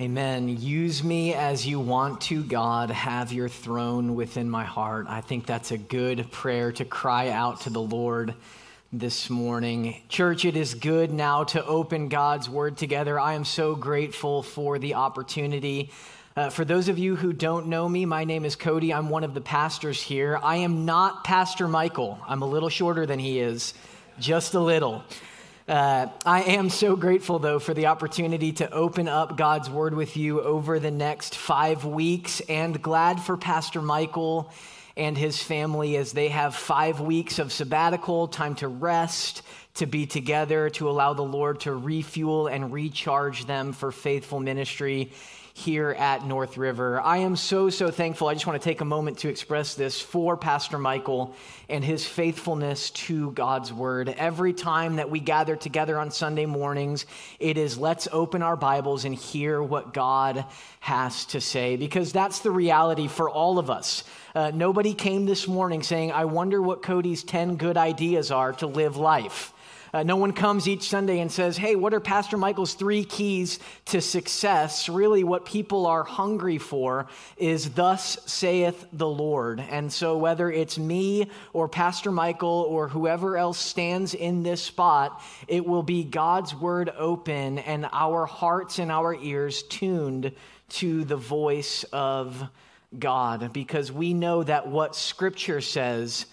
Amen. Use me as you want to, God. Have your throne within my heart. I think that's a good prayer to cry out to the Lord this morning. Church, it is good now to open God's word together. I am so grateful for the opportunity. Uh, for those of you who don't know me, my name is Cody. I'm one of the pastors here. I am not Pastor Michael, I'm a little shorter than he is, just a little. Uh, I am so grateful, though, for the opportunity to open up God's Word with you over the next five weeks, and glad for Pastor Michael and his family as they have five weeks of sabbatical, time to rest, to be together, to allow the Lord to refuel and recharge them for faithful ministry here at North River. I am so, so thankful. I just want to take a moment to express this for Pastor Michael and his faithfulness to God's word. Every time that we gather together on Sunday mornings, it is let's open our Bibles and hear what God has to say, because that's the reality for all of us. Uh, nobody came this morning saying, I wonder what Cody's 10 good ideas are to live life. Uh, no one comes each Sunday and says, Hey, what are Pastor Michael's three keys to success? Really, what people are hungry for is, Thus saith the Lord. And so, whether it's me or Pastor Michael or whoever else stands in this spot, it will be God's word open and our hearts and our ears tuned to the voice of God because we know that what Scripture says,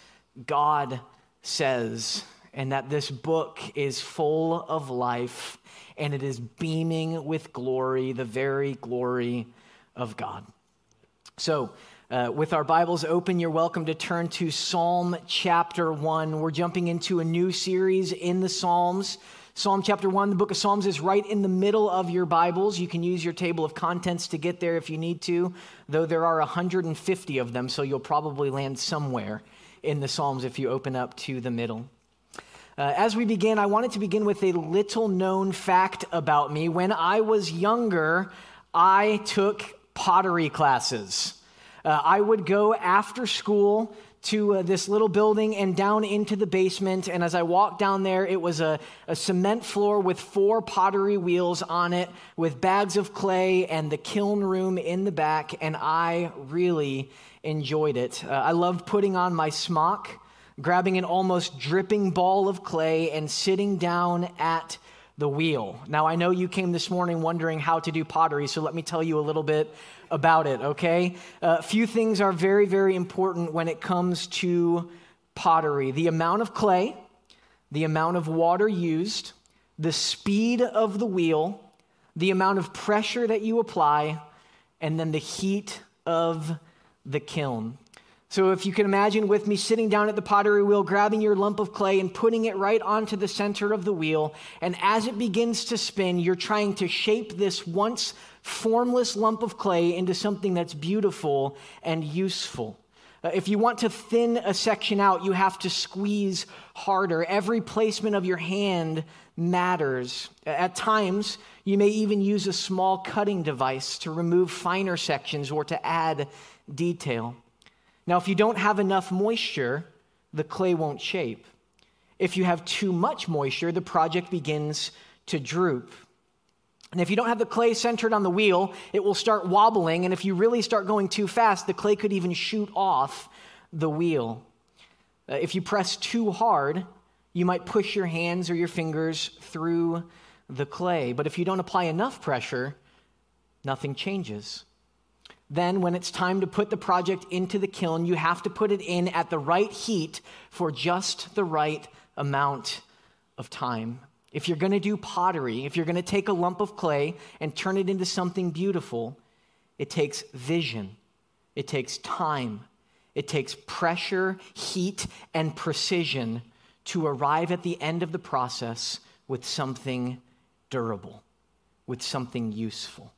God says and that this book is full of life and it is beaming with glory, the very glory of God. So, uh, with our Bibles open, you're welcome to turn to Psalm chapter 1. We're jumping into a new series in the Psalms. Psalm chapter 1, the book of Psalms is right in the middle of your Bibles. You can use your table of contents to get there if you need to, though there are 150 of them, so you'll probably land somewhere in the Psalms if you open up to the middle. Uh, as we begin, I wanted to begin with a little known fact about me. When I was younger, I took pottery classes. Uh, I would go after school to uh, this little building and down into the basement. And as I walked down there, it was a, a, cement floor with four pottery wheels on it, with bags of clay and the kiln room in the back. And I really enjoyed it. Uh, I loved putting on my smock grabbing an almost dripping ball of clay and sitting down at the wheel. Now, I know you came this morning wondering how to do pottery, so let me tell you a little bit about it, okay? A uh, few things are very, very important when it comes to pottery the amount of clay, the amount of water used, the speed of the wheel, the amount of pressure that you apply, and then the heat of the kiln. So, if you can imagine with me sitting down at the pottery wheel, grabbing your lump of clay and putting it right onto the center of the wheel, and as it begins to spin, you're trying to shape this once formless lump of clay into something that's beautiful and useful. Uh, if you want to thin a section out, you have to squeeze harder. Every placement of your hand matters. At times, you may even use a small cutting device to remove finer sections or to add detail. Now, if you don't have enough moisture, the clay won't shape. If you have too much moisture, the project begins to droop. And if you don't have the clay centered on the wheel, it will start wobbling. And if you really start going too fast, the clay could even shoot off the wheel. Uh, if you press too hard, you might push your hands or your fingers through the clay. But if you don't apply enough pressure, nothing changes. Then, when it's time to put the project into the kiln, you have to put it in at the right heat for just the right amount of time. If you're going to do pottery, if you're going to take a lump of clay and turn it into something beautiful, it takes vision, it takes time, it takes pressure, heat, and precision to arrive at the end of the process with something durable, with something useful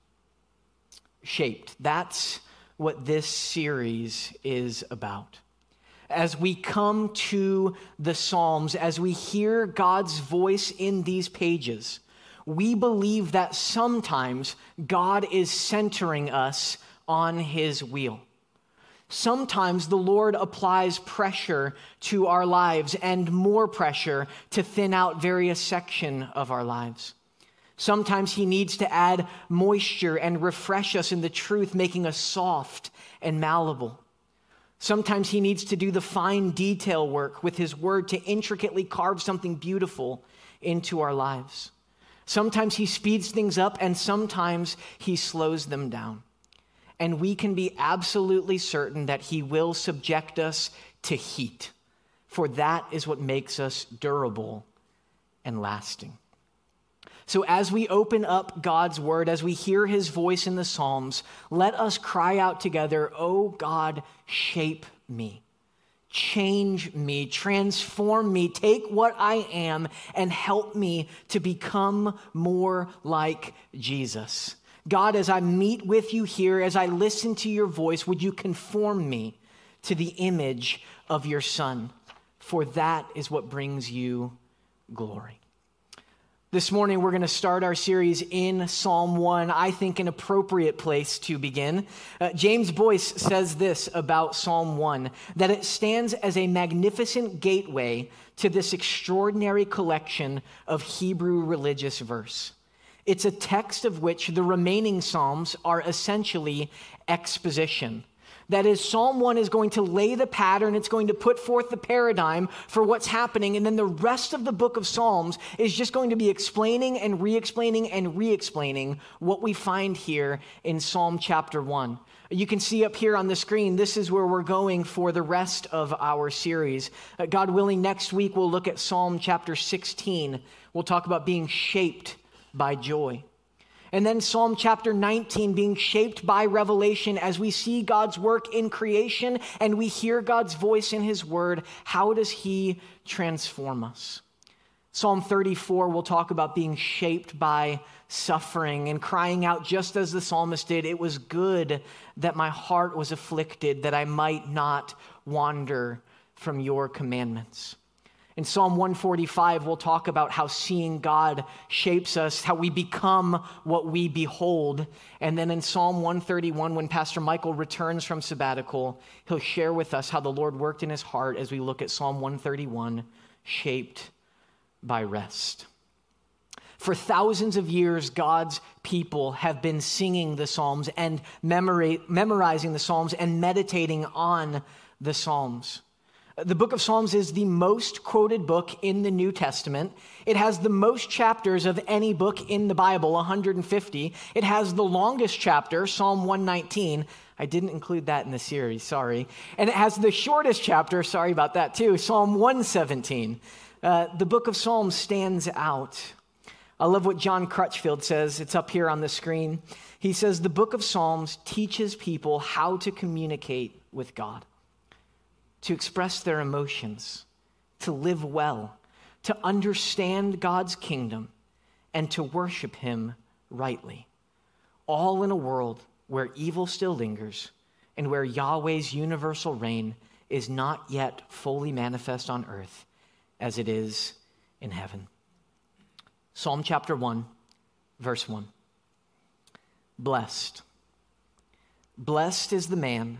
shaped. That's what this series is about. As we come to the Psalms, as we hear God's voice in these pages, we believe that sometimes God is centering us on his wheel. Sometimes the Lord applies pressure to our lives and more pressure to thin out various section of our lives. Sometimes He needs to add moisture and refresh us in the truth, making us soft and malleable. Sometimes He needs to do the fine detail work with His word to intricately carve something beautiful into our lives. Sometimes He speeds things up, and sometimes He slows them down. And we can be absolutely certain that He will subject us to heat, for that is what makes us durable and lasting. So, as we open up God's word, as we hear his voice in the Psalms, let us cry out together, Oh God, shape me, change me, transform me, take what I am, and help me to become more like Jesus. God, as I meet with you here, as I listen to your voice, would you conform me to the image of your Son? For that is what brings you glory. This morning, we're going to start our series in Psalm 1. I think an appropriate place to begin. Uh, James Boice says this about Psalm 1 that it stands as a magnificent gateway to this extraordinary collection of Hebrew religious verse. It's a text of which the remaining Psalms are essentially exposition. That is, Psalm 1 is going to lay the pattern, it's going to put forth the paradigm for what's happening, and then the rest of the book of Psalms is just going to be explaining and re explaining and re explaining what we find here in Psalm chapter 1. You can see up here on the screen, this is where we're going for the rest of our series. Uh, God willing, next week we'll look at Psalm chapter 16. We'll talk about being shaped by joy. And then Psalm chapter 19 being shaped by revelation as we see God's work in creation and we hear God's voice in his word. How does he transform us? Psalm 34 will talk about being shaped by suffering and crying out just as the psalmist did, It was good that my heart was afflicted, that I might not wander from your commandments. In Psalm 145, we'll talk about how seeing God shapes us, how we become what we behold. And then in Psalm 131, when Pastor Michael returns from sabbatical, he'll share with us how the Lord worked in his heart as we look at Psalm 131, shaped by rest. For thousands of years, God's people have been singing the Psalms and memorizing the Psalms and meditating on the Psalms. The book of Psalms is the most quoted book in the New Testament. It has the most chapters of any book in the Bible, 150. It has the longest chapter, Psalm 119. I didn't include that in the series, sorry. And it has the shortest chapter, sorry about that too, Psalm 117. Uh, the book of Psalms stands out. I love what John Crutchfield says. It's up here on the screen. He says, The book of Psalms teaches people how to communicate with God to express their emotions, to live well, to understand God's kingdom, and to worship Him rightly. All in a world where evil still lingers and where Yahweh's universal reign is not yet fully manifest on earth as it is in heaven. Psalm chapter 1, verse 1. Blessed. Blessed is the man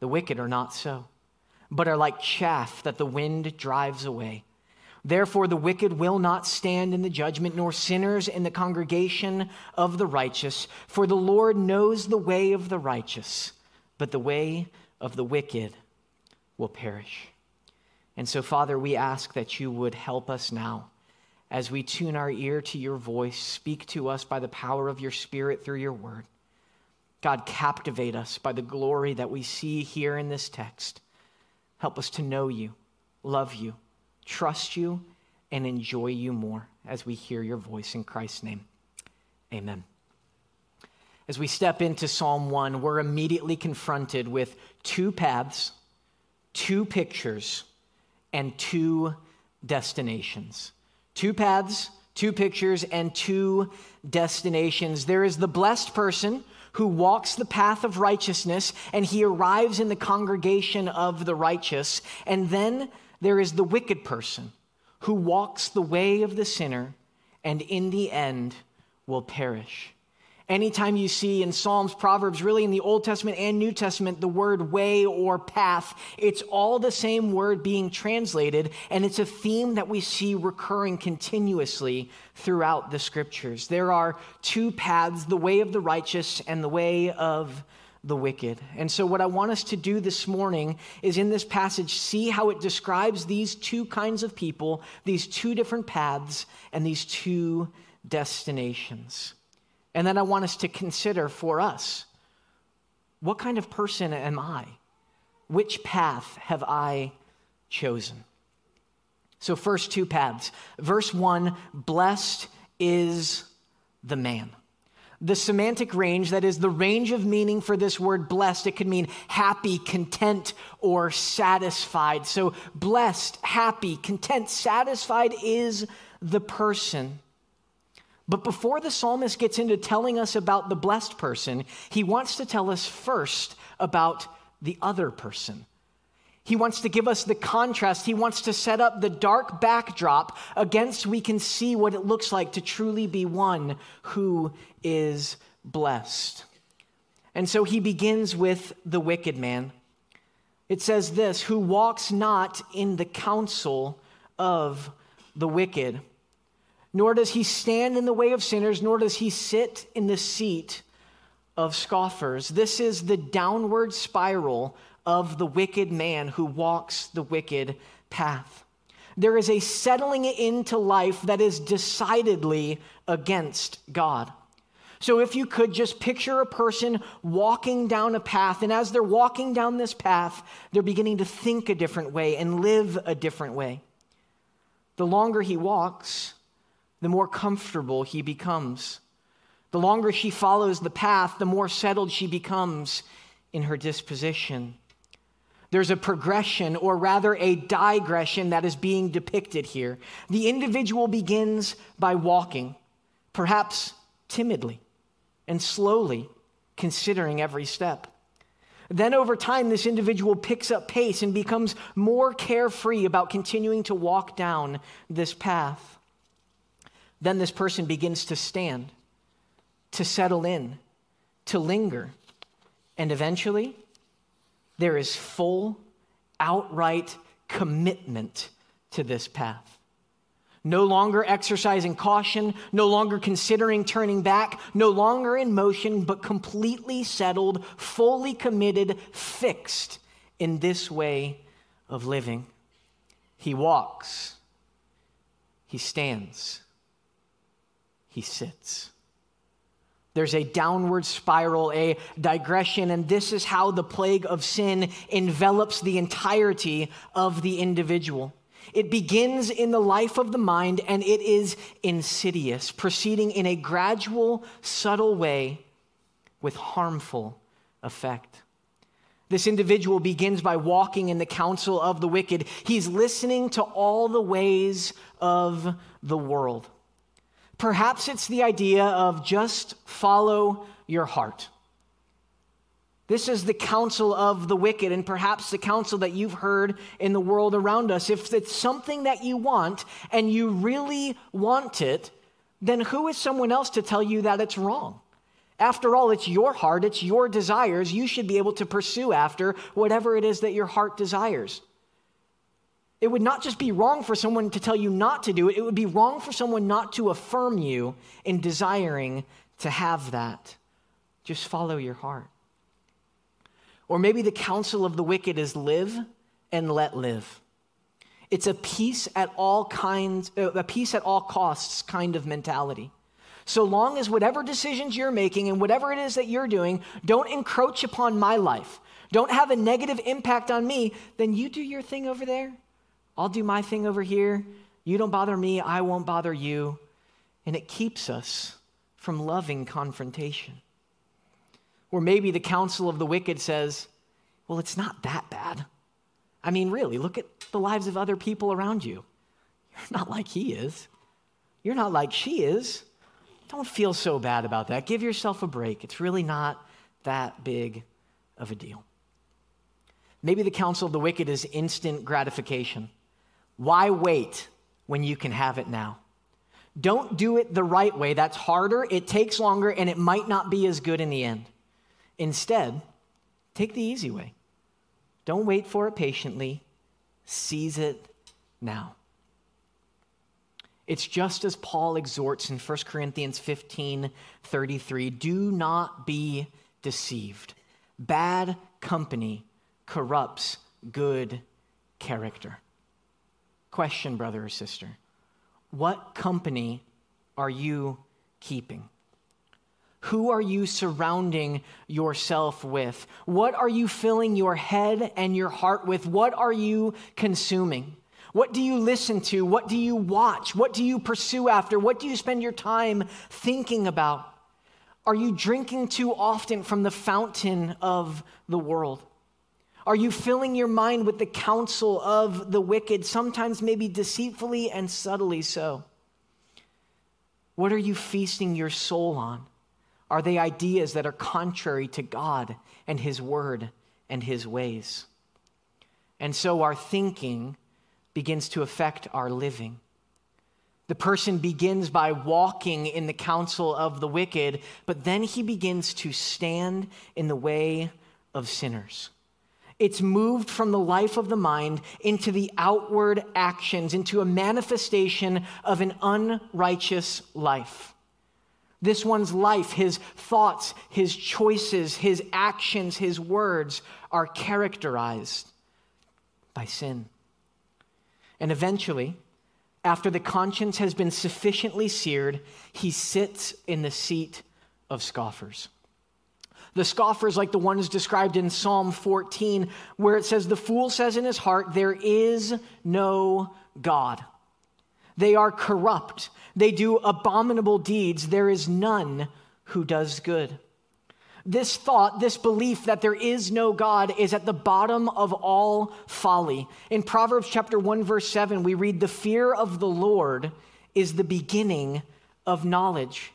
The wicked are not so, but are like chaff that the wind drives away. Therefore, the wicked will not stand in the judgment, nor sinners in the congregation of the righteous. For the Lord knows the way of the righteous, but the way of the wicked will perish. And so, Father, we ask that you would help us now as we tune our ear to your voice. Speak to us by the power of your Spirit through your word. God, captivate us by the glory that we see here in this text. Help us to know you, love you, trust you, and enjoy you more as we hear your voice in Christ's name. Amen. As we step into Psalm 1, we're immediately confronted with two paths, two pictures, and two destinations. Two paths, Two pictures and two destinations. There is the blessed person who walks the path of righteousness and he arrives in the congregation of the righteous. And then there is the wicked person who walks the way of the sinner and in the end will perish. Anytime you see in Psalms, Proverbs, really in the Old Testament and New Testament, the word way or path, it's all the same word being translated, and it's a theme that we see recurring continuously throughout the scriptures. There are two paths the way of the righteous and the way of the wicked. And so, what I want us to do this morning is in this passage, see how it describes these two kinds of people, these two different paths, and these two destinations. And then I want us to consider for us what kind of person am I? Which path have I chosen? So, first two paths. Verse one blessed is the man. The semantic range, that is the range of meaning for this word blessed, it could mean happy, content, or satisfied. So, blessed, happy, content, satisfied is the person. But before the psalmist gets into telling us about the blessed person, he wants to tell us first about the other person. He wants to give us the contrast. He wants to set up the dark backdrop against we can see what it looks like to truly be one who is blessed. And so he begins with the wicked man. It says this, who walks not in the counsel of the wicked nor does he stand in the way of sinners, nor does he sit in the seat of scoffers. This is the downward spiral of the wicked man who walks the wicked path. There is a settling into life that is decidedly against God. So, if you could just picture a person walking down a path, and as they're walking down this path, they're beginning to think a different way and live a different way. The longer he walks, the more comfortable he becomes. The longer she follows the path, the more settled she becomes in her disposition. There's a progression, or rather a digression, that is being depicted here. The individual begins by walking, perhaps timidly and slowly, considering every step. Then, over time, this individual picks up pace and becomes more carefree about continuing to walk down this path. Then this person begins to stand, to settle in, to linger. And eventually, there is full, outright commitment to this path. No longer exercising caution, no longer considering turning back, no longer in motion, but completely settled, fully committed, fixed in this way of living. He walks, he stands he sits. There's a downward spiral, a digression, and this is how the plague of sin envelops the entirety of the individual. It begins in the life of the mind and it is insidious, proceeding in a gradual, subtle way with harmful effect. This individual begins by walking in the counsel of the wicked. He's listening to all the ways of the world. Perhaps it's the idea of just follow your heart. This is the counsel of the wicked, and perhaps the counsel that you've heard in the world around us. If it's something that you want and you really want it, then who is someone else to tell you that it's wrong? After all, it's your heart, it's your desires. You should be able to pursue after whatever it is that your heart desires. It would not just be wrong for someone to tell you not to do it, it would be wrong for someone not to affirm you in desiring to have that. Just follow your heart. Or maybe the counsel of the wicked is live and let live. It's a peace at all kinds, uh, a peace at all costs kind of mentality. So long as whatever decisions you're making and whatever it is that you're doing don't encroach upon my life, don't have a negative impact on me, then you do your thing over there I'll do my thing over here. You don't bother me, I won't bother you. And it keeps us from loving confrontation. Or maybe the counsel of the wicked says, well, it's not that bad. I mean, really, look at the lives of other people around you. You're not like he is. You're not like she is. Don't feel so bad about that. Give yourself a break. It's really not that big of a deal. Maybe the counsel of the wicked is instant gratification. Why wait when you can have it now? Don't do it the right way. That's harder, it takes longer, and it might not be as good in the end. Instead, take the easy way. Don't wait for it patiently, seize it now. It's just as Paul exhorts in 1 Corinthians 15 33 do not be deceived. Bad company corrupts good character. Question, brother or sister what company are you keeping? Who are you surrounding yourself with? What are you filling your head and your heart with? What are you consuming? What do you listen to? What do you watch? What do you pursue after? What do you spend your time thinking about? Are you drinking too often from the fountain of the world? Are you filling your mind with the counsel of the wicked, sometimes maybe deceitfully and subtly so? What are you feasting your soul on? Are they ideas that are contrary to God and His Word and His ways? And so our thinking begins to affect our living. The person begins by walking in the counsel of the wicked, but then he begins to stand in the way of sinners. It's moved from the life of the mind into the outward actions, into a manifestation of an unrighteous life. This one's life, his thoughts, his choices, his actions, his words are characterized by sin. And eventually, after the conscience has been sufficiently seared, he sits in the seat of scoffers. The scoffers, like the ones described in Psalm 14, where it says, The fool says in his heart, There is no God. They are corrupt. They do abominable deeds. There is none who does good. This thought, this belief that there is no God is at the bottom of all folly. In Proverbs chapter 1 verse 7, we read the fear of the Lord is the beginning of knowledge.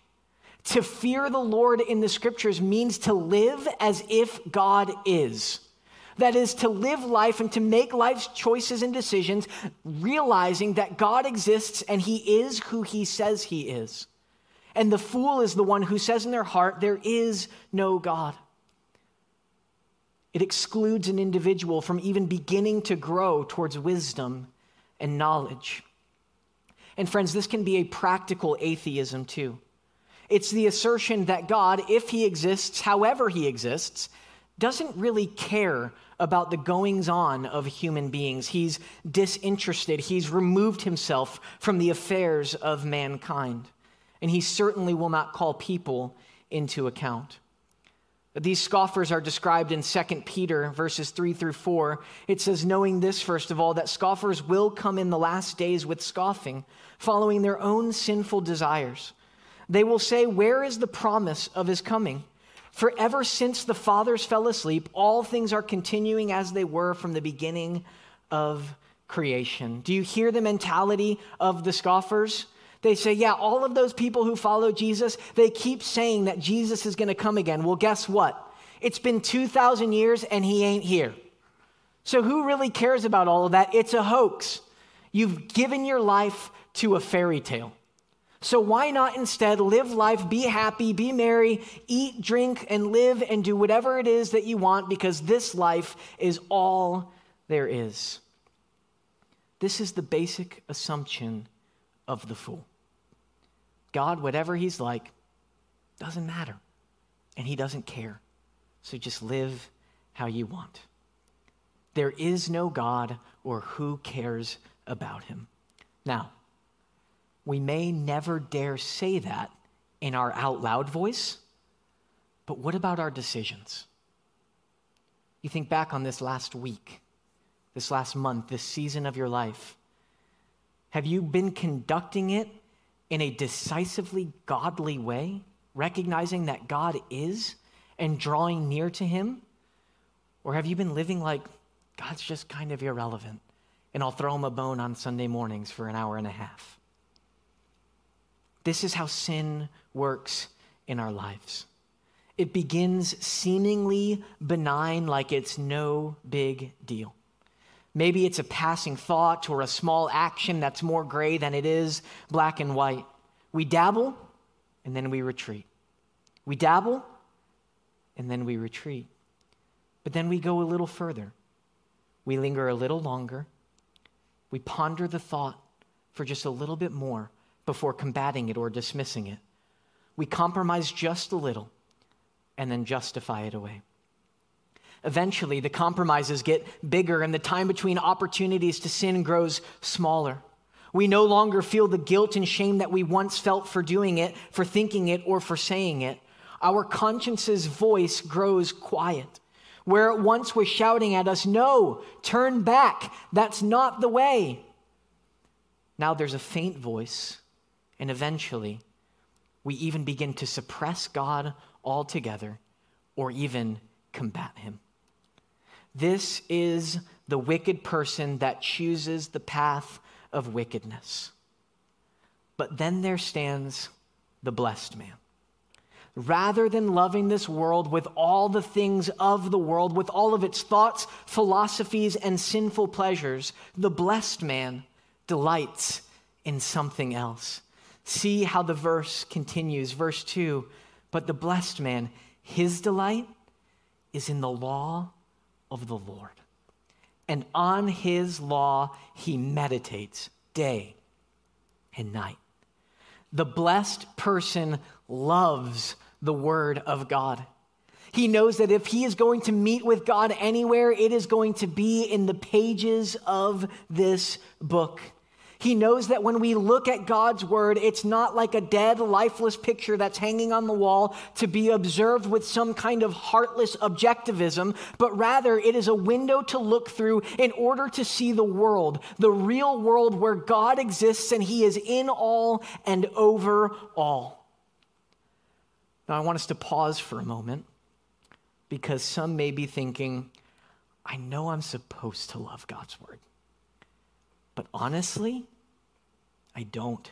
To fear the Lord in the scriptures means to live as if God is. That is, to live life and to make life's choices and decisions, realizing that God exists and He is who He says He is. And the fool is the one who says in their heart, There is no God. It excludes an individual from even beginning to grow towards wisdom and knowledge. And friends, this can be a practical atheism too. It's the assertion that God, if he exists, however he exists, doesn't really care about the goings on of human beings. He's disinterested. He's removed himself from the affairs of mankind. And he certainly will not call people into account. These scoffers are described in 2 Peter verses 3 through 4. It says, Knowing this, first of all, that scoffers will come in the last days with scoffing, following their own sinful desires they will say, Where is the promise of his coming? For ever since the fathers fell asleep, all things are continuing as they were from the beginning of creation. Do you hear the mentality of the scoffers? They say, yeah, all of those people who follow Jesus, they keep saying that Jesus is going to come again. Well, guess what? It's been 2,000 years and he ain't here. So who really cares about all of that? It's a hoax. You've given your life to a fairy tale. So why not instead live life, be happy, be merry, eat, drink, and live and do whatever it is that you want because this life is all there is. This is the basic assumption of the fool. God, whatever he's like, doesn't matter. And he doesn't care. So just live how you want. There is no God or who cares about him. Now, we may never dare say that in our out loud voice, but what about our decisions? You think back on this last week, this last month, this season of your life. Have you been conducting it in a decisively godly way, recognizing that God is and drawing near to Him? Or have you been living like God's just kind of irrelevant and I'll throw him a bone on Sunday mornings for an hour and a half? This is how sin works in our lives. It begins seemingly benign, like it's no big deal. Maybe it's a passing thought or a small action that's more gray than it is black and white. We dabble and then we retreat. We dabble and then we retreat. But then we go a little further. We linger a little longer. We ponder the thought for just a little bit more before combating it or dismissing it. We compromise just a little and then justify it away. Eventually, the compromises get bigger and the time between opportunities to sin grows smaller. We no longer feel the guilt and shame that we once felt for doing it, for thinking it, or for saying it. Our conscience's voice grows quiet. Where it once was shouting at us, No, turn back, that's not the way. Now there's a faint voice, and eventually we even begin to suppress God altogether or even combat him. This is the wicked person that chooses the path of wickedness. But then there stands the blessed man. Rather than loving this world with all the things of the world, with all of its thoughts, philosophies, and sinful pleasures, the blessed man delights in something else. See how the verse continues. Verse 2 But the blessed man, his delight is in the law of the Lord. And on his law he meditates day and night. The blessed person loves the word of God. He knows that if he is going to meet with God anywhere, it is going to be in the pages of this book. He knows that when we look at God's word, it's not like a dead, lifeless picture that's hanging on the wall to be observed with some kind of heartless objectivism, but rather it is a window to look through in order to see the world, the real world where God exists and he is in all and over all. Now, I want us to pause for a moment because some may be thinking, I know I'm supposed to love God's word. But honestly, I don't.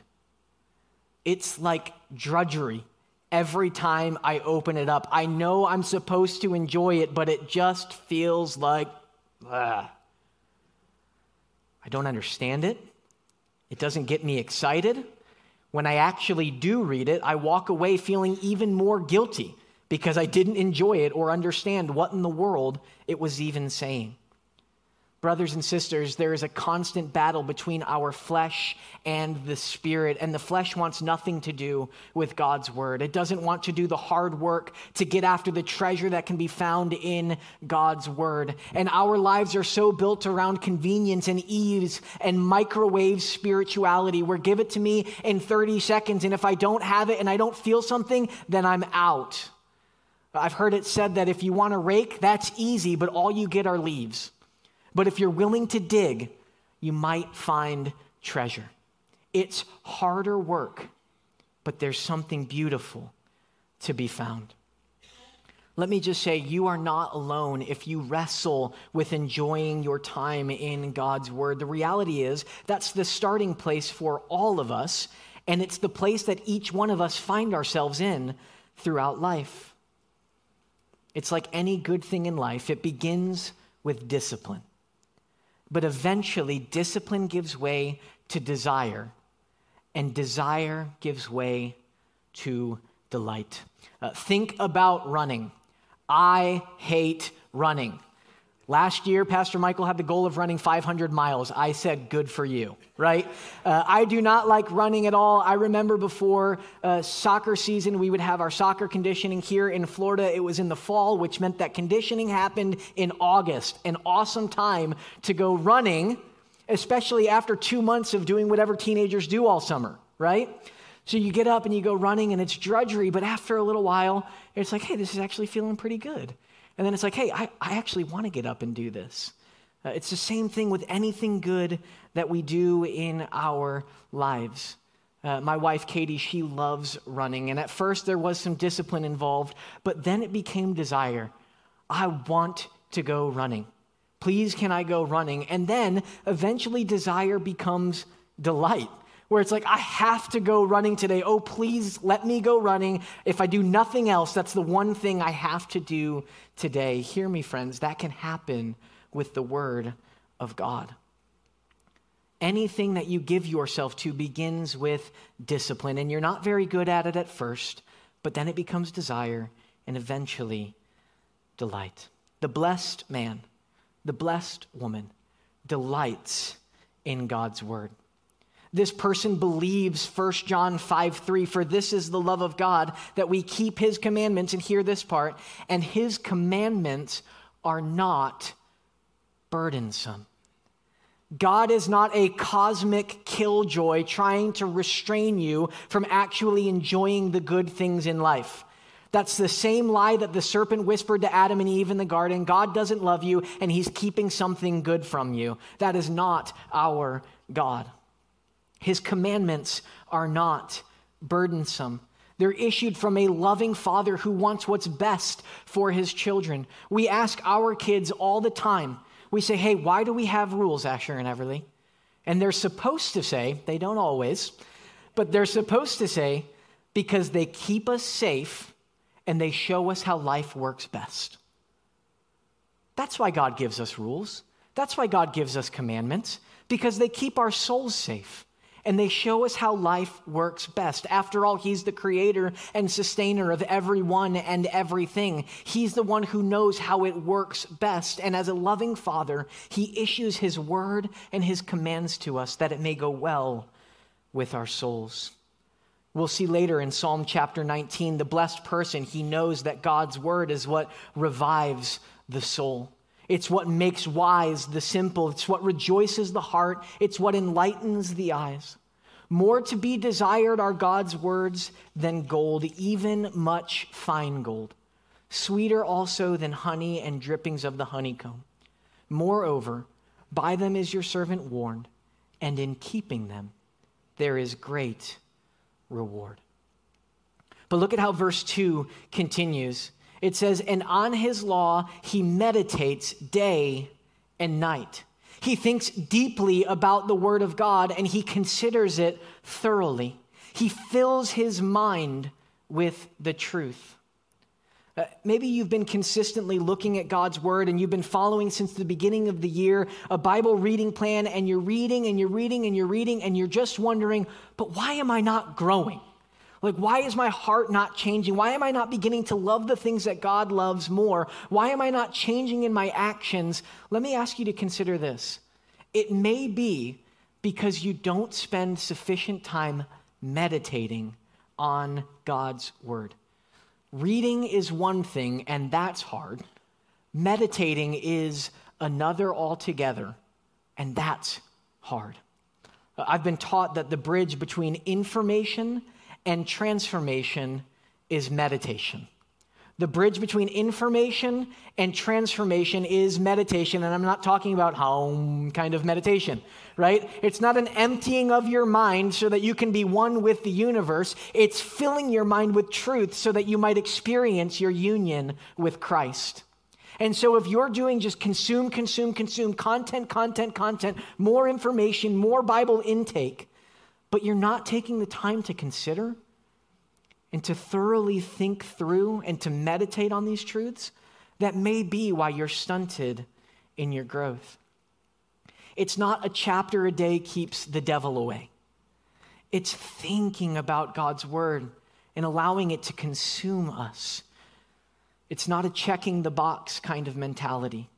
It's like drudgery every time I open it up. I know I'm supposed to enjoy it, but it just feels like, ah. I don't understand it. It doesn't get me excited. When I actually do read it, I walk away feeling even more guilty because I didn't enjoy it or understand what in the world it was even saying. Brothers and sisters, there is a constant battle between our flesh and the spirit, and the flesh wants nothing to do with God's word. It doesn't want to do the hard work to get after the treasure that can be found in God's word. And our lives are so built around convenience and ease and microwave spirituality, where give it to me in 30 seconds, and if I don't have it and I don't feel something, then I'm out. I've heard it said that if you want to rake, that's easy, but all you get are leaves. But if you're willing to dig, you might find treasure. It's harder work, but there's something beautiful to be found. Let me just say, you are not alone if you wrestle with enjoying your time in God's Word. The reality is, that's the starting place for all of us, and it's the place that each one of us find ourselves in throughout life. It's like any good thing in life, it begins with discipline. But eventually, discipline gives way to desire, and desire gives way to delight. Uh, think about running. I hate running. Last year, Pastor Michael had the goal of running 500 miles. I said, good for you, right? Uh, I do not like running at all. I remember before uh, soccer season, we would have our soccer conditioning here in Florida. It was in the fall, which meant that conditioning happened in August. An awesome time to go running, especially after two months of doing whatever teenagers do all summer, right? So you get up and you go running, and it's drudgery, but after a little while, it's like, hey, this is actually feeling pretty good. And then it's like, hey, I, I actually want to get up and do this. Uh, it's the same thing with anything good that we do in our lives. Uh, my wife, Katie, she loves running. And at first, there was some discipline involved, but then it became desire. I want to go running. Please, can I go running? And then eventually, desire becomes delight where it's like, I have to go running today. Oh, please let me go running. If I do nothing else, that's the one thing I have to do today. Hear me, friends, that can happen with the Word of God. Anything that you give yourself to begins with discipline, and you're not very good at it at first, but then it becomes desire and eventually delight. The blessed man, the blessed woman delights in God's Word. This person believes 1 John 5 3, for this is the love of God, that we keep his commandments, and hear this part, and his commandments are not burdensome. God is not a cosmic killjoy trying to restrain you from actually enjoying the good things in life. That's the same lie that the serpent whispered to Adam and Eve in the garden. God doesn't love you and he's keeping something good from you. That is not our God. His commandments are not burdensome. They're issued from a loving father who wants what's best for his children. We ask our kids all the time. We say, hey, why do we have rules, Asher and Everly? And they're supposed to say, they don't always, but they're supposed to say, because they keep us safe and they show us how life works best. That's why God gives us rules. That's why God gives us commandments, because they keep our souls safe and they show us how life works best. After all, He's the creator and sustainer of everyone and everything. He's the one who knows how it works best. And as a loving Father, He issues His word and His commands to us that it may go well with our souls. We'll see later in Psalm chapter 19 the blessed person, he knows that God's word is what revives the soul. It's what makes wise the simple. It's what rejoices the heart. It's what enlightens the eyes. More to be desired are God's words than gold, even much fine gold. Sweeter also than honey and drippings of the honeycomb. Moreover, by them is your servant warned, and in keeping them there is great reward. But look at how verse 2 continues. It says, And on his law he meditates day and night. He thinks deeply about the word of God and he considers it thoroughly. He fills his mind with the truth. Uh, maybe you've been consistently looking at God's word and you've been following since the beginning of the year a Bible reading plan, and you're reading and you're reading and you're reading, and you're just wondering, but why am I not growing? Like, why is my heart not changing? Why am I not beginning to love the things that God loves more? Why am I not changing in my actions? Let me ask you to consider this. It may be because you don't spend sufficient time meditating on God's word. Reading is one thing, and that's hard. Meditating is another altogether, and that's hard. I've been taught that the bridge between information and transformation is meditation. The bridge between information and transformation is meditation, and I'm not talking about home kind of meditation, right? It's not an emptying of your mind so that you can be one with the universe. It's filling your mind with truth so that you might experience your union with Christ. And so, if you're doing just consume, consume, consume, content, content, content, more information, more Bible intake, but you're not taking the time to consider and to thoroughly think through and to meditate on these truths, that may be why you're stunted in your growth. It's not a chapter a day keeps the devil away. It's thinking about God's word and allowing it to consume us. It's not a checking the box kind of mentality.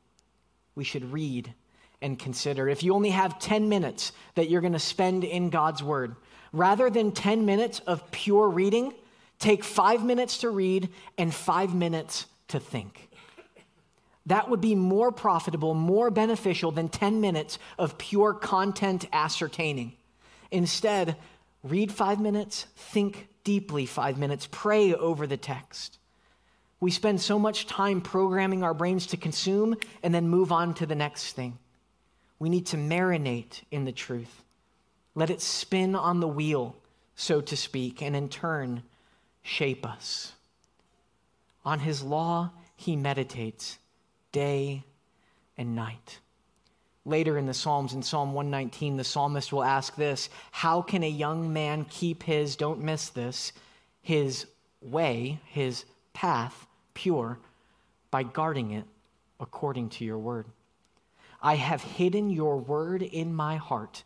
We should read and consider. If you only have 10 minutes that you're going to spend in God's Word, rather than 10 minutes of pure reading, take five minutes to read and five minutes to think. That would be more profitable, more beneficial than 10 minutes of pure content ascertaining. Instead, read five minutes, think deeply five minutes, pray over the text. We spend so much time programming our brains to consume and then move on to the next thing. We need to marinate in the truth. Let it spin on the wheel, so to speak, and in turn shape us. On his law, he meditates day and night. Later in the Psalms, in Psalm 119, the psalmist will ask this How can a young man keep his, don't miss this, his way, his path pure by guarding it according to your word? I have hidden your word in my heart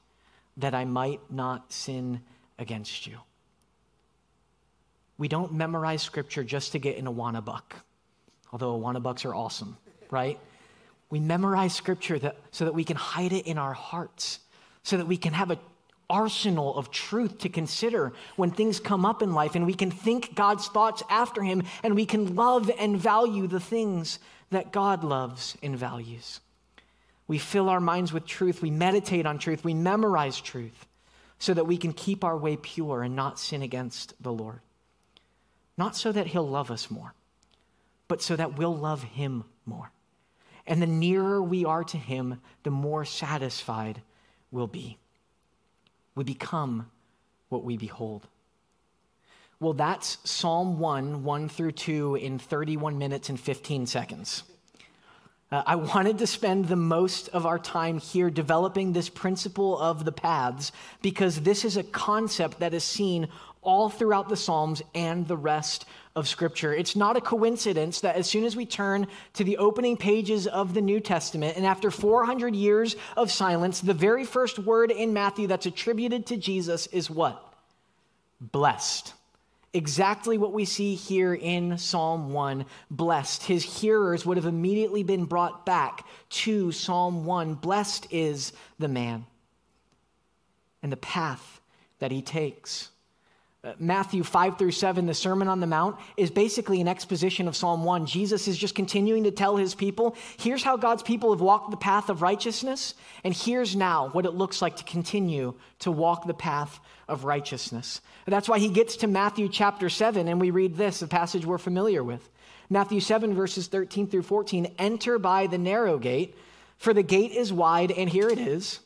that I might not sin against you. We don't memorize scripture just to get an Awana buck, although Awana bucks are awesome, right? We memorize scripture that, so that we can hide it in our hearts, so that we can have an arsenal of truth to consider when things come up in life, and we can think God's thoughts after Him, and we can love and value the things that God loves and values. We fill our minds with truth, we meditate on truth, we memorize truth, so that we can keep our way pure and not sin against the Lord. Not so that He'll love us more, but so that we'll love Him more. And the nearer we are to Him, the more satisfied we'll be. We become what we behold. Well, that's Psalm 1, 1 through 2, in 31 minutes and 15 seconds. Uh, I wanted to spend the most of our time here developing this principle of the paths because this is a concept that is seen all throughout the Psalms and the rest of Scripture. It's not a coincidence that as soon as we turn to the opening pages of the New Testament, and after 400 years of silence, the very first word in Matthew that's attributed to Jesus is what? Blessed. Exactly what we see here in Psalm 1 blessed. His hearers would have immediately been brought back to Psalm 1. Blessed is the man and the path that he takes. Matthew 5 through 7, the Sermon on the Mount, is basically an exposition of Psalm 1. Jesus is just continuing to tell his people here's how God's people have walked the path of righteousness, and here's now what it looks like to continue to walk the path of righteousness. That's why he gets to Matthew chapter 7, and we read this, a passage we're familiar with. Matthew 7, verses 13 through 14 Enter by the narrow gate, for the gate is wide, and here it is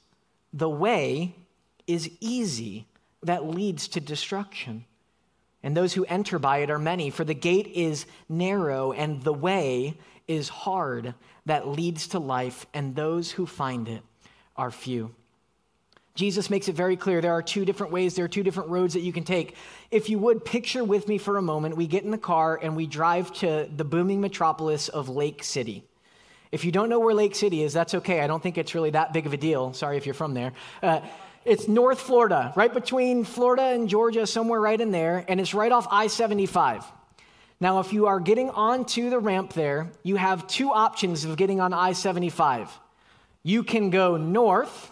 the way is easy that leads to destruction. And those who enter by it are many, for the gate is narrow and the way is hard that leads to life, and those who find it are few. Jesus makes it very clear there are two different ways, there are two different roads that you can take. If you would picture with me for a moment, we get in the car and we drive to the booming metropolis of Lake City. If you don't know where Lake City is, that's okay. I don't think it's really that big of a deal. Sorry if you're from there. Uh, it's North Florida, right between Florida and Georgia, somewhere right in there, and it's right off I 75. Now, if you are getting onto the ramp there, you have two options of getting on I 75. You can go north,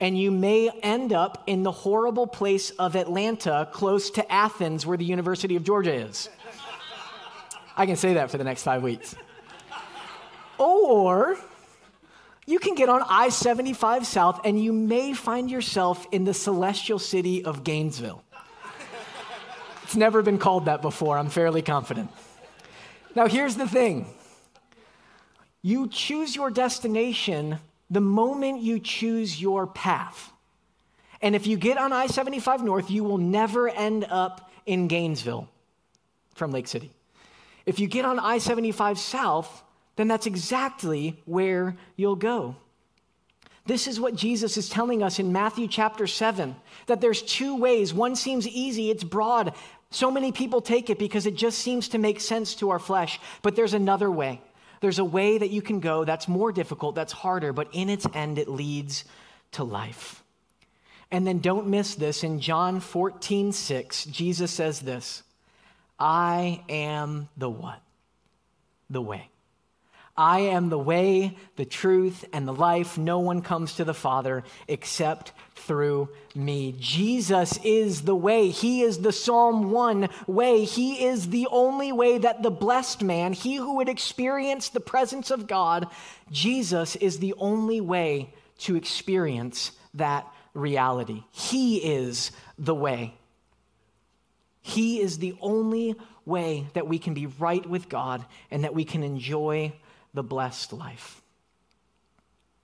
and you may end up in the horrible place of Atlanta, close to Athens, where the University of Georgia is. I can say that for the next five weeks. Or you can get on I 75 South and you may find yourself in the celestial city of Gainesville. It's never been called that before, I'm fairly confident. Now, here's the thing you choose your destination the moment you choose your path. And if you get on I 75 North, you will never end up in Gainesville from Lake City. If you get on I 75 South, then that's exactly where you'll go. This is what Jesus is telling us in Matthew chapter 7 that there's two ways. One seems easy, it's broad. So many people take it because it just seems to make sense to our flesh. But there's another way. There's a way that you can go that's more difficult, that's harder, but in its end, it leads to life. And then don't miss this. In John 14, 6, Jesus says this I am the what? The way. I am the way, the truth, and the life. No one comes to the Father except through me. Jesus is the way. He is the Psalm 1 way. He is the only way that the blessed man, he who would experience the presence of God, Jesus is the only way to experience that reality. He is the way. He is the only way that we can be right with God and that we can enjoy the blessed life.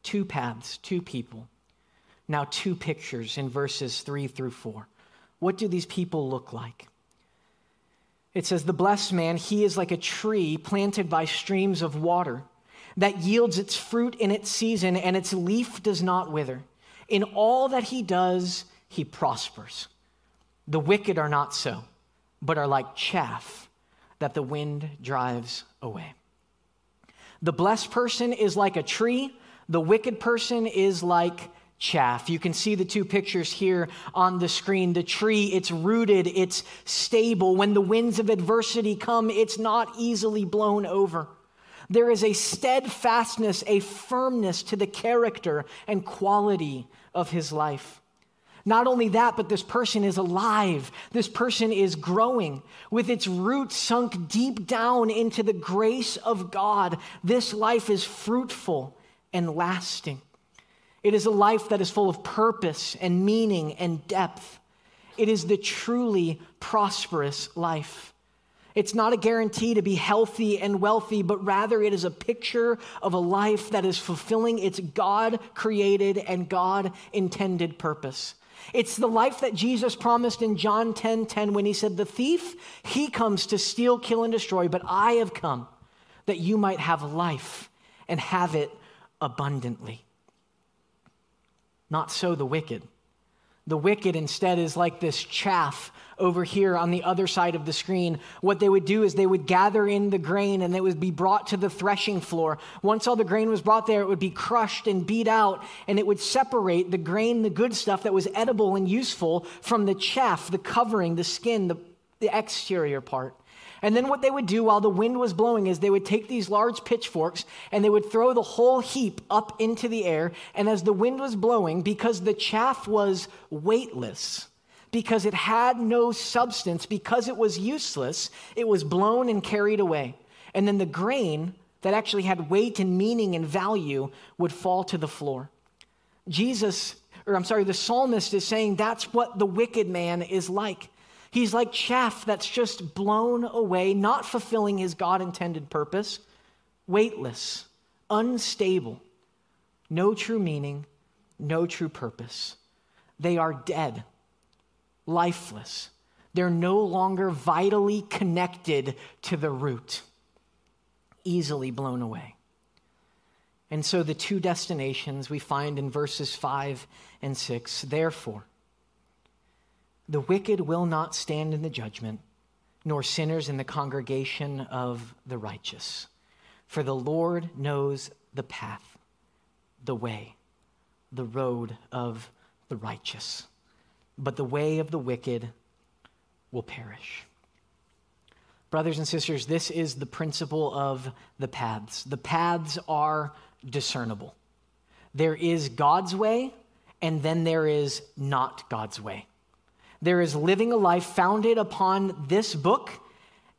Two paths, two people. Now, two pictures in verses three through four. What do these people look like? It says, The blessed man, he is like a tree planted by streams of water that yields its fruit in its season, and its leaf does not wither. In all that he does, he prospers. The wicked are not so, but are like chaff that the wind drives away. The blessed person is like a tree, the wicked person is like chaff. You can see the two pictures here on the screen. The tree, it's rooted, it's stable. When the winds of adversity come, it's not easily blown over. There is a steadfastness, a firmness to the character and quality of his life. Not only that, but this person is alive. This person is growing with its roots sunk deep down into the grace of God. This life is fruitful and lasting. It is a life that is full of purpose and meaning and depth. It is the truly prosperous life. It's not a guarantee to be healthy and wealthy, but rather it is a picture of a life that is fulfilling its God created and God intended purpose. It's the life that Jesus promised in John 10 10 when he said, The thief, he comes to steal, kill, and destroy, but I have come that you might have life and have it abundantly. Not so the wicked. The wicked instead is like this chaff over here on the other side of the screen. What they would do is they would gather in the grain and it would be brought to the threshing floor. Once all the grain was brought there, it would be crushed and beat out, and it would separate the grain, the good stuff that was edible and useful, from the chaff, the covering, the skin, the, the exterior part. And then what they would do while the wind was blowing is they would take these large pitchforks and they would throw the whole heap up into the air. And as the wind was blowing, because the chaff was weightless, because it had no substance, because it was useless, it was blown and carried away. And then the grain that actually had weight and meaning and value would fall to the floor. Jesus, or I'm sorry, the psalmist is saying that's what the wicked man is like. He's like chaff that's just blown away, not fulfilling his God intended purpose, weightless, unstable, no true meaning, no true purpose. They are dead, lifeless. They're no longer vitally connected to the root, easily blown away. And so the two destinations we find in verses 5 and 6 therefore, the wicked will not stand in the judgment, nor sinners in the congregation of the righteous. For the Lord knows the path, the way, the road of the righteous. But the way of the wicked will perish. Brothers and sisters, this is the principle of the paths. The paths are discernible. There is God's way, and then there is not God's way. There is living a life founded upon this book,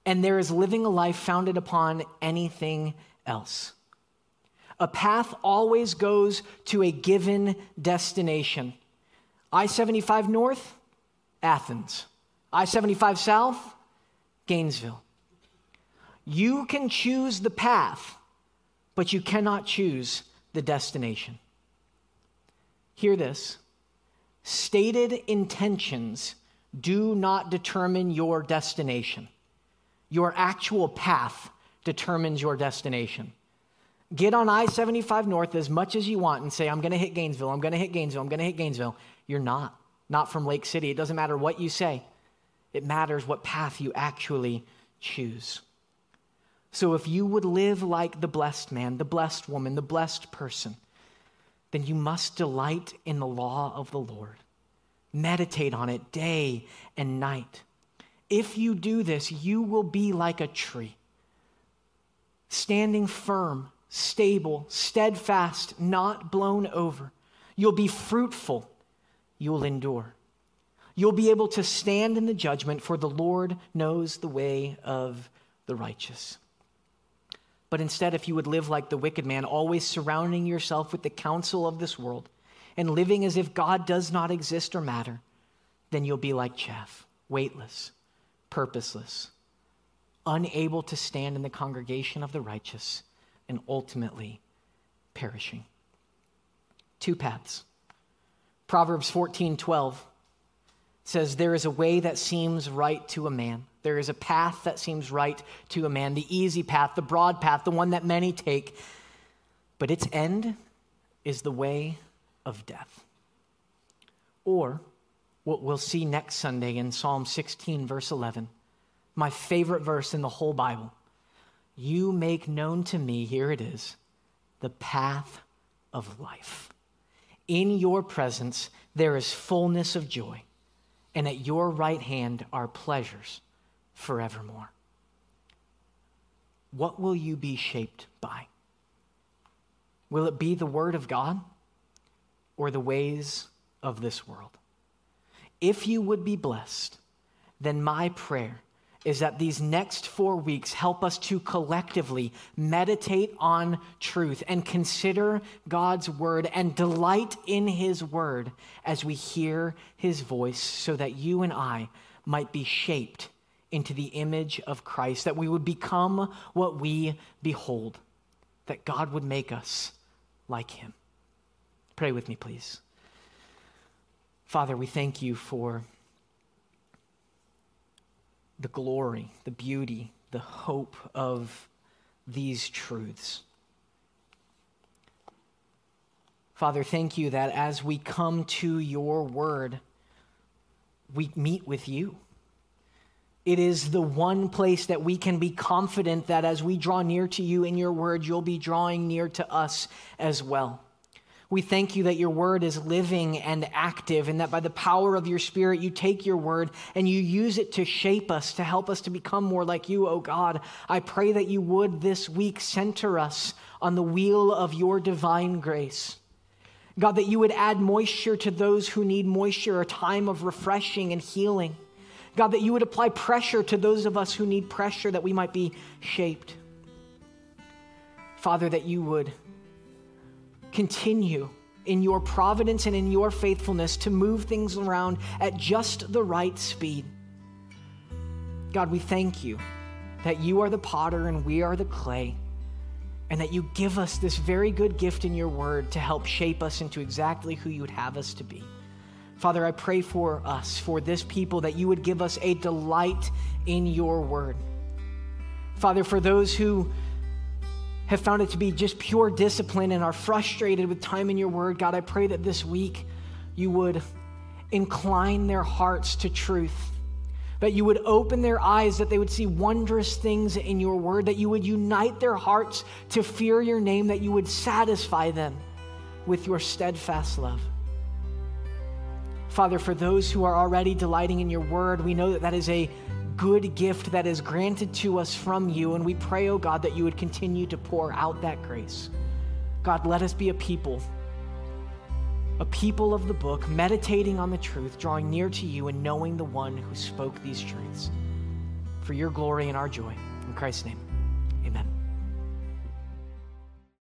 and there is living a life founded upon anything else. A path always goes to a given destination. I 75 North, Athens. I 75 South, Gainesville. You can choose the path, but you cannot choose the destination. Hear this Stated intentions do not determine your destination. Your actual path determines your destination. Get on I 75 North as much as you want and say, I'm going to hit Gainesville, I'm going to hit Gainesville, I'm going to hit Gainesville. You're not. Not from Lake City. It doesn't matter what you say, it matters what path you actually choose. So if you would live like the blessed man, the blessed woman, the blessed person, then you must delight in the law of the Lord. Meditate on it day and night. If you do this, you will be like a tree, standing firm, stable, steadfast, not blown over. You'll be fruitful, you'll endure. You'll be able to stand in the judgment, for the Lord knows the way of the righteous. But instead, if you would live like the wicked man, always surrounding yourself with the counsel of this world and living as if God does not exist or matter, then you'll be like chaff, weightless, purposeless, unable to stand in the congregation of the righteous, and ultimately perishing. Two paths. Proverbs 14 12 says, There is a way that seems right to a man there is a path that seems right to a man, the easy path, the broad path, the one that many take. but its end is the way of death. Or what we'll see next Sunday in Psalm 16, verse 11, my favorite verse in the whole Bible. You make known to me, here it is, the path of life. In your presence, there is fullness of joy, and at your right hand are pleasures forevermore. What will you be shaped by? Will it be the Word of God or the ways of this world? If you would be blessed, then my prayer is that these next four weeks help us to collectively meditate on truth and consider God's word and delight in his word as we hear his voice so that you and I might be shaped into the image of Christ, that we would become what we behold, that God would make us like him. Pray with me, please. Father, we thank you for the glory, the beauty, the hope of these truths. Father, thank you that as we come to your word, we meet with you. It is the one place that we can be confident that as we draw near to you in your word, you'll be drawing near to us as well. We thank you that your word is living and active, and that by the power of your spirit, you take your word and you use it to shape us, to help us to become more like you, oh God. I pray that you would this week center us on the wheel of your divine grace. God, that you would add moisture to those who need moisture, a time of refreshing and healing. God, that you would apply pressure to those of us who need pressure that we might be shaped. Father, that you would continue in your providence and in your faithfulness to move things around at just the right speed. God, we thank you that you are the potter and we are the clay, and that you give us this very good gift in your word to help shape us into exactly who you would have us to be. Father, I pray for us, for this people, that you would give us a delight in your word. Father, for those who have found it to be just pure discipline and are frustrated with time in your word, God, I pray that this week you would incline their hearts to truth, that you would open their eyes, that they would see wondrous things in your word, that you would unite their hearts to fear your name, that you would satisfy them with your steadfast love. Father, for those who are already delighting in your word, we know that that is a good gift that is granted to us from you. And we pray, oh God, that you would continue to pour out that grace. God, let us be a people, a people of the book, meditating on the truth, drawing near to you, and knowing the one who spoke these truths. For your glory and our joy. In Christ's name, amen.